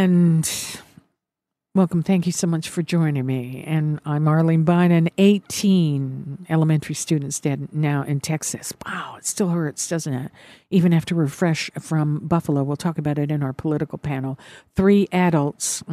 And welcome. Thank you so much for joining me. And I'm Arlene Bynon, 18 elementary students dead now in Texas. Wow, it still hurts, doesn't it? Even after we're fresh from Buffalo. We'll talk about it in our political panel. Three adults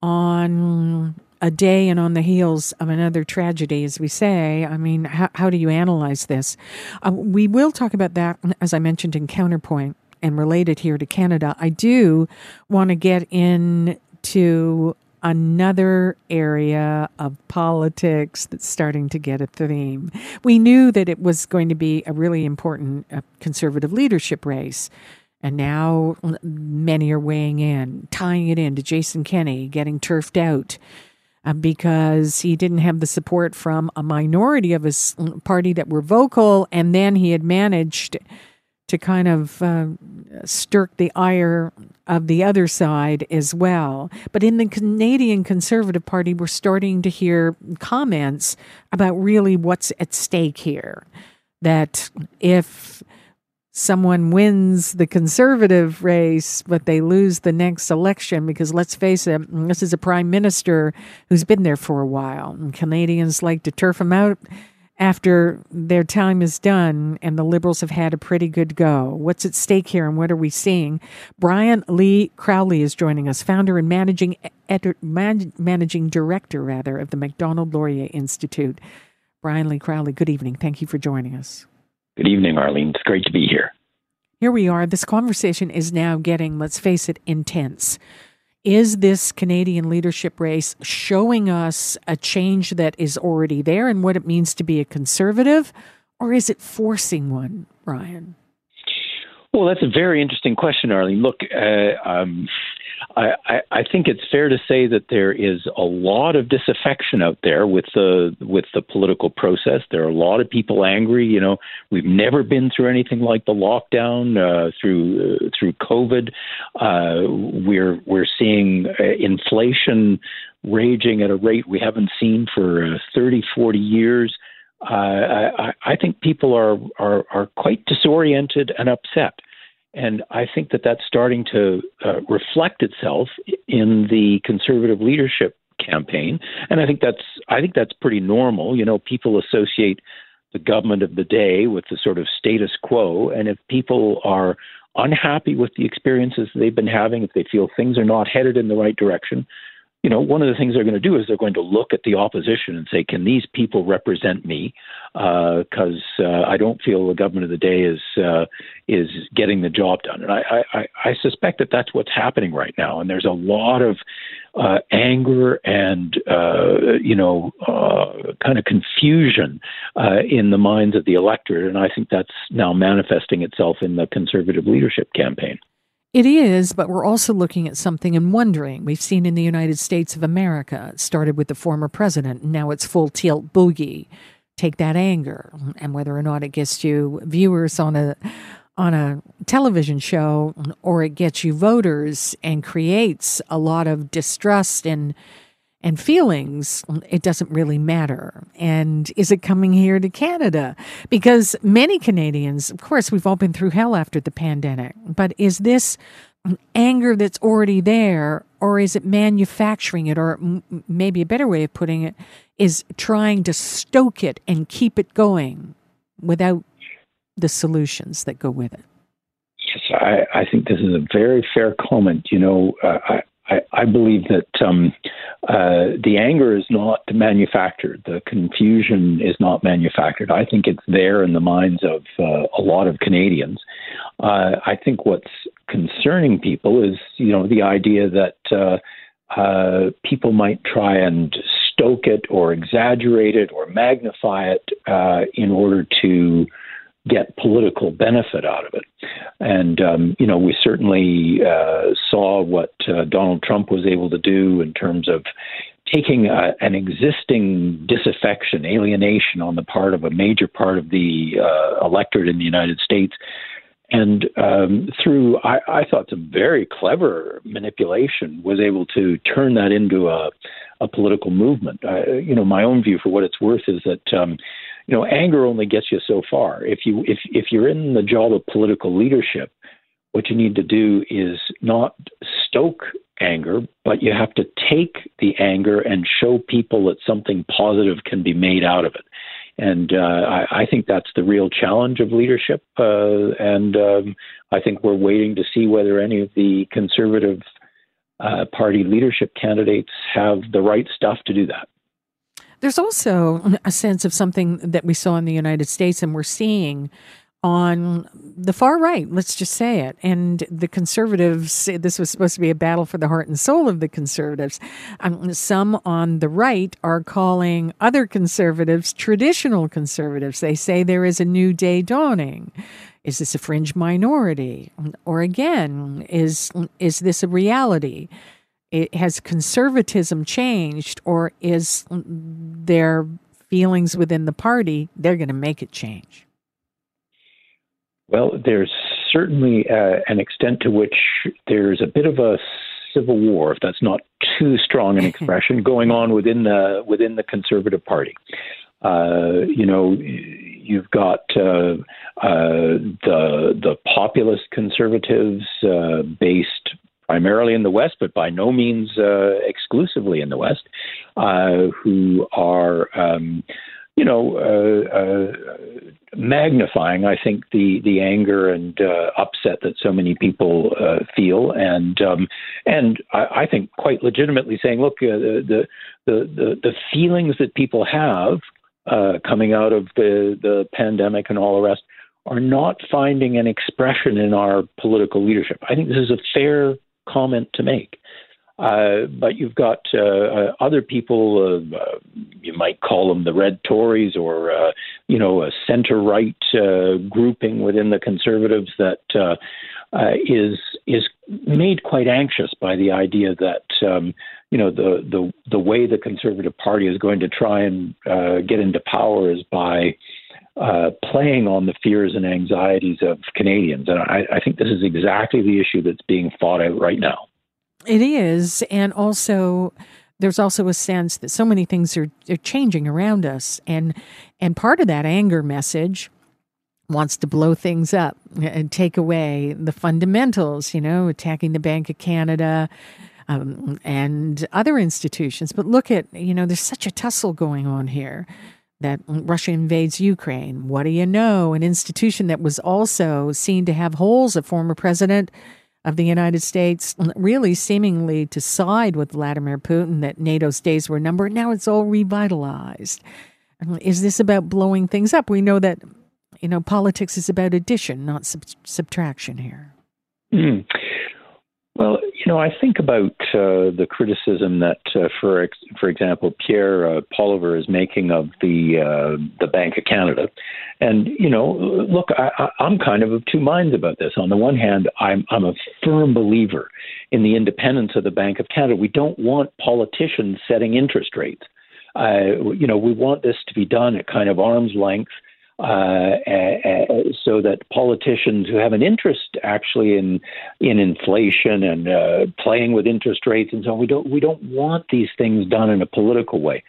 on a day and on the heels of another tragedy, as we say. I mean, how, how do you analyze this? Uh, we will talk about that, as I mentioned in Counterpoint and related here to Canada. I do want to get into another area of politics that's starting to get a theme. We knew that it was going to be a really important uh, conservative leadership race. And now many are weighing in, tying it into Jason Kenney getting turfed out uh, because he didn't have the support from a minority of his party that were vocal, and then he had managed to kind of uh, stirk the ire of the other side as well. But in the Canadian Conservative Party, we're starting to hear comments about really what's at stake here. That if someone wins the conservative race, but they lose the next election because let's face it, this is a prime minister who's been there for a while. And Canadians like to turf him out after their time is done, and the Liberals have had a pretty good go. What's at stake here, and what are we seeing? Brian Lee Crowley is joining us, founder and managing ed- managing director, rather, of the Macdonald Laurier Institute. Brian Lee Crowley, good evening. Thank you for joining us. Good evening, Arlene. It's great to be here. Here we are. This conversation is now getting, let's face it, intense. Is this Canadian leadership race showing us a change that is already there and what it means to be a conservative, or is it forcing one, Brian? Well, that's a very interesting question, Arlene. Look, uh, um, I, I, think it's fair to say that there is a lot of disaffection out there with the with the political process. There are a lot of people angry. You know, we've never been through anything like the lockdown uh, through uh, through COVID. Uh, we're we're seeing uh, inflation raging at a rate we haven't seen for uh, 30, 40 years. Uh, I, I think people are, are are quite disoriented and upset. And I think that that's starting to uh, reflect itself in the conservative leadership campaign. And I think that's I think that's pretty normal. You know, people associate the government of the day with the sort of status quo, and if people are unhappy with the experiences they've been having, if they feel things are not headed in the right direction, you know, one of the things they're going to do is they're going to look at the opposition and say, can these people represent me? Because uh, uh, I don't feel the government of the day is uh, is getting the job done, and I, I, I suspect that that's what's happening right now. And there's a lot of uh, anger and uh, you know uh, kind of confusion in the minds of the electorate, and I think that's now manifesting itself in the conservative leadership campaign. It is, but we're also looking at something and wondering. We've seen in the United States of America, it started with the former president, and now it's full tilt boogie. Take that anger, and whether or not it gets you viewers on a on a television show or it gets you voters and creates a lot of distrust and and feelings, it doesn't really matter. And is it coming here to Canada? Because many Canadians, of course, we've all been through hell after the pandemic, but is this anger that's already there, or is it manufacturing it, or maybe a better way of putting it is trying to stoke it and keep it going without the solutions that go with it? Yes, I, I think this is a very fair comment. You know, uh, I, I, I believe that um, uh, the anger is not manufactured. The confusion is not manufactured. I think it's there in the minds of uh, a lot of Canadians. Uh, I think what's concerning people is, you know, the idea that uh, uh, people might try and stoke it or exaggerate it or magnify it uh, in order to get political benefit out of it. And, um, you know, we certainly uh, saw what uh, Donald Trump was able to do in terms of taking a, an existing disaffection, alienation on the part of a major part of the uh, electorate in the United States. And um, through, I, I thought, some very clever manipulation, was able to turn that into a, a political movement. Uh, you know, my own view, for what it's worth, is that um, you know, anger only gets you so far. If you if if you're in the job of political leadership, what you need to do is not stoke anger, but you have to take the anger and show people that something positive can be made out of it. And uh, I, I, think that's the real challenge of leadership. Uh, and um, I think we're waiting to see whether any of the conservative uh, party leadership candidates have the right stuff to do that. There's also a sense of something that we saw in the United States and we're seeing on the far right, let's just say it. And the conservatives, this was supposed to be a battle for the heart and soul of the conservatives. Um, some on the right are calling other conservatives traditional conservatives. They say there is a new day dawning. Is this a fringe minority? Or again, is, is this a reality? It, has conservatism changed, or is their feelings within the party, they're going to make it change? Well, there's certainly uh, an extent to which there's a bit of a civil war, if that's not too strong an expression, going on within the within the Conservative Party. Uh, you know, you've got uh, uh, the the populist conservatives uh, based primarily in the West, but by no means uh, exclusively in the West, uh, who are um, you know, uh, uh, magnifying, I think, the the anger and uh, upset that so many people uh, feel, and um, and I, I, think quite legitimately saying, look, the, the the the feelings that people have coming out of the the pandemic and all the rest are not finding an expression in our political leadership. I think this is a fair comment to make. Uh, but you've got uh, uh, other people, uh, uh, you might call them the Red Tories or, uh, you know, a center right grouping within the Conservatives that is is made quite anxious by the idea that, um, you know, the, the, the way the Conservative Party is going to try and get into power is by. Uh, playing on the fears and anxieties of Canadians. And I, I, think this is exactly the issue that's being fought out right now. It is. And also, there's also a sense that so many things are, are changing around us. And, and part of that anger message wants to blow things up and take away the fundamentals, you know, attacking the Bank of Canada um, and other institutions. But look at, you know, there's such a tussle going on here that Russia invades Ukraine. What do you know? An institution that was also seen to have holes, a former president of the United States really seemingly to side with Vladimir Putin that NATO's days were numbered. Now it's all revitalized. Is this about blowing things up? We know that you know politics is about addition, not sub- subtraction here. Mm. Well, you know, I think about uh, the criticism that, uh, for ex- for example, Pierre uh, Poilievre is making of the uh, the Bank of Canada, and you know, look, I, I'm kind of of two minds about this. On the one hand, I'm I'm a firm believer in the independence of the Bank of Canada. We don't want politicians setting interest rates. You know, we want this to be done at kind of arm's length uh, so that politicians who have an interest actually in in inflation and uh, playing with interest rates and so on, we don't we don't want these things done in a political way.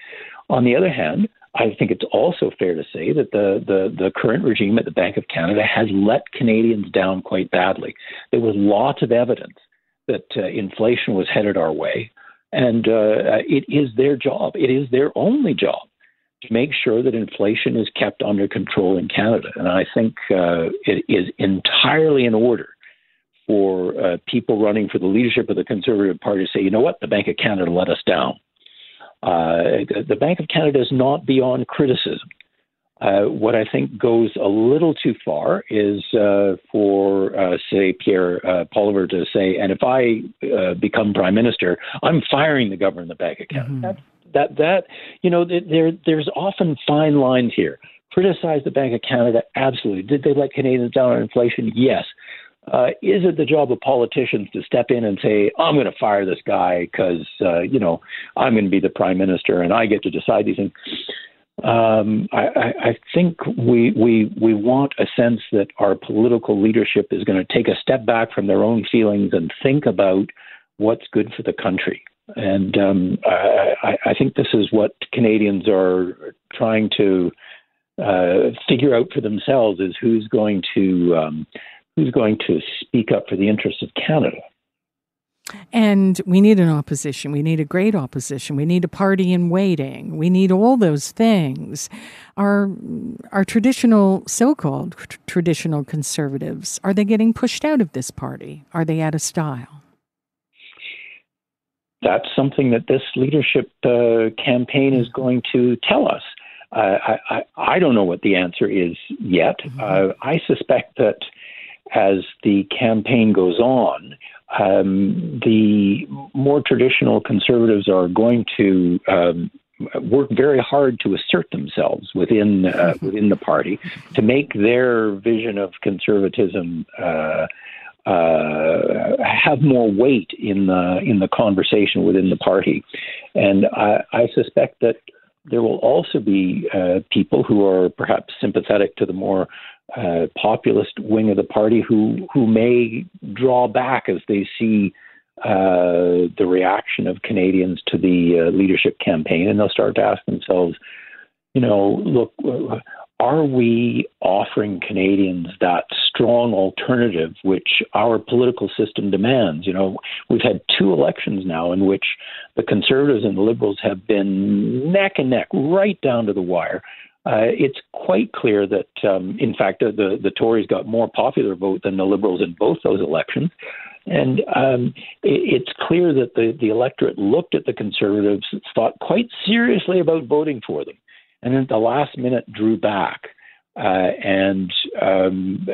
On the other hand, I think it's also fair to say that the, the, the current regime at the Bank of Canada has let Canadians down quite badly. There was lots of evidence that uh, inflation was headed our way, and uh, it is their job. It is their only job to make sure that inflation is kept under control in Canada. And I think uh, it is entirely in order for uh, people running for the leadership of the Conservative Party to say, you know what, the Bank of Canada let us down. Uh, the Bank of Canada is not beyond criticism. Uh, what I think goes a little too far is uh, for, uh, say, Pierre uh, Poilievre to say, and if I uh, become prime minister, I'm firing the governor of the Bank of Canada. Mm-hmm. That that you know there there's often fine lines here. Criticize the Bank of Canada, absolutely. Did they let Canadians down on inflation? Yes. Uh, is it the job of politicians to step in and say, "I'm going to fire this guy because uh, you know I'm going to be the prime minister and I get to decide these things"? Um, I, I think we we we want a sense that our political leadership is going to take a step back from their own feelings and think about what's good for the country. And um, I, I, think this is what Canadians are trying to uh, figure out for themselves: is who's going to um, who's going to speak up for the interests of Canada. And we need an opposition. We need a great opposition. We need a party in waiting. We need all those things. Our, our traditional, so called traditional conservatives, are they getting pushed out of this party? Are they out of style? That's something that this leadership uh, campaign is going to tell us. Uh, I, I, I, don't know what the answer is yet. Mm-hmm. Uh, I suspect that as the campaign goes on, um, the more traditional conservatives are going to um, work very hard to assert themselves within uh, within the party to make their vision of conservatism uh, have more weight in the in the conversation within the party, and I, I suspect that there will also be uh, people who are perhaps sympathetic to the more uh, populist wing of the party who who may draw back as they see uh, the reaction of Canadians to the uh, leadership campaign, and they'll start to ask themselves, you know, look, are we offering Canadians that strong alternative which our political system demands? You know, we've had two elections now in which the Conservatives and the Liberals have been neck and neck, right down to the wire. Uh, it's quite clear that, um, in fact, the, the, the Tories got more popular vote than the Liberals in both those elections. And um, it, it's clear that the, the electorate looked at the Conservatives, thought quite seriously about voting for them and then at the last minute drew back. Uh, and um,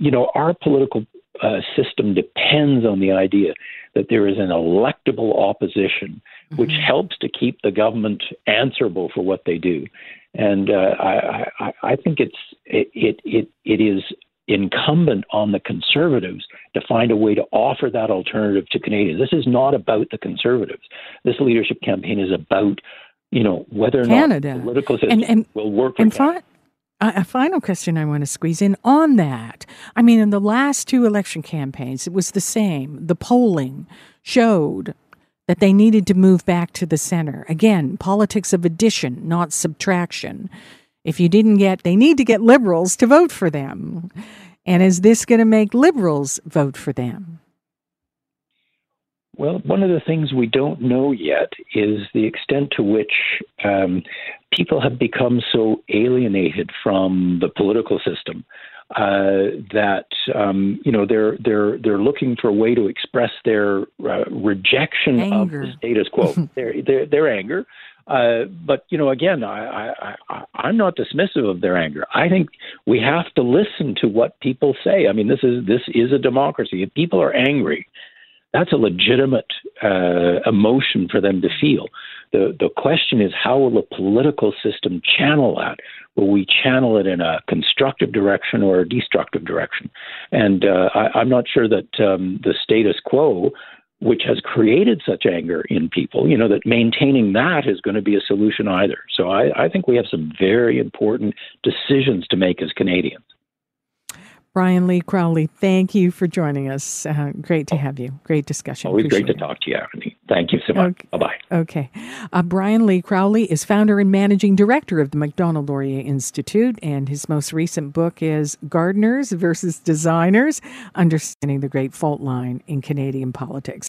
you know, our political uh, system depends on the idea that there is an electable opposition, which mm-hmm. helps to keep the government answerable for what they do. And uh, I, I, I, think it's it, it it it is incumbent on the conservatives to find a way to offer that alternative to Canadians. This is not about the conservatives. This leadership campaign is about you know, whether or Canada. not political system and, and, will work. And fi- a final question I want to squeeze in on that. I mean, in the last two election campaigns, it was the same. The polling showed that they needed to move back to the center. Again, politics of addition, not subtraction. If you didn't get, they need to get liberals to vote for them. And is this going to make liberals vote for them? Well, one of the things we don't know yet is the extent to which um, people have become so alienated from the political system uh, that um, you know they're they're they're looking for a way to express their uh, rejection anger. of the status quo, their, their their anger. Uh, but you know, again, I, I, I, I'm not dismissive of their anger. I think we have to listen to what people say. I mean, this is this is a democracy. If people are angry, that's a legitimate uh, emotion for them to feel. The the question is how will the political system channel that? Will we channel it in a constructive direction or a destructive direction? And uh, I, am not sure that um, the status quo, which has created such anger in people, you know, that maintaining that is going to be a solution either. So I, I think we have some very important decisions to make as Canadians. Brian Lee Crowley, thank you for joining us. Uh, great to have you. Great discussion. Always Appreciate great to it. talk to you, Anthony. Thank you so much. Okay. Bye bye. Okay. Uh, Brian Lee Crowley is founder and managing director of the Macdonald Laurier Institute, and his most recent book is Gardeners versus Designers Understanding the Great Fault Line in Canadian Politics.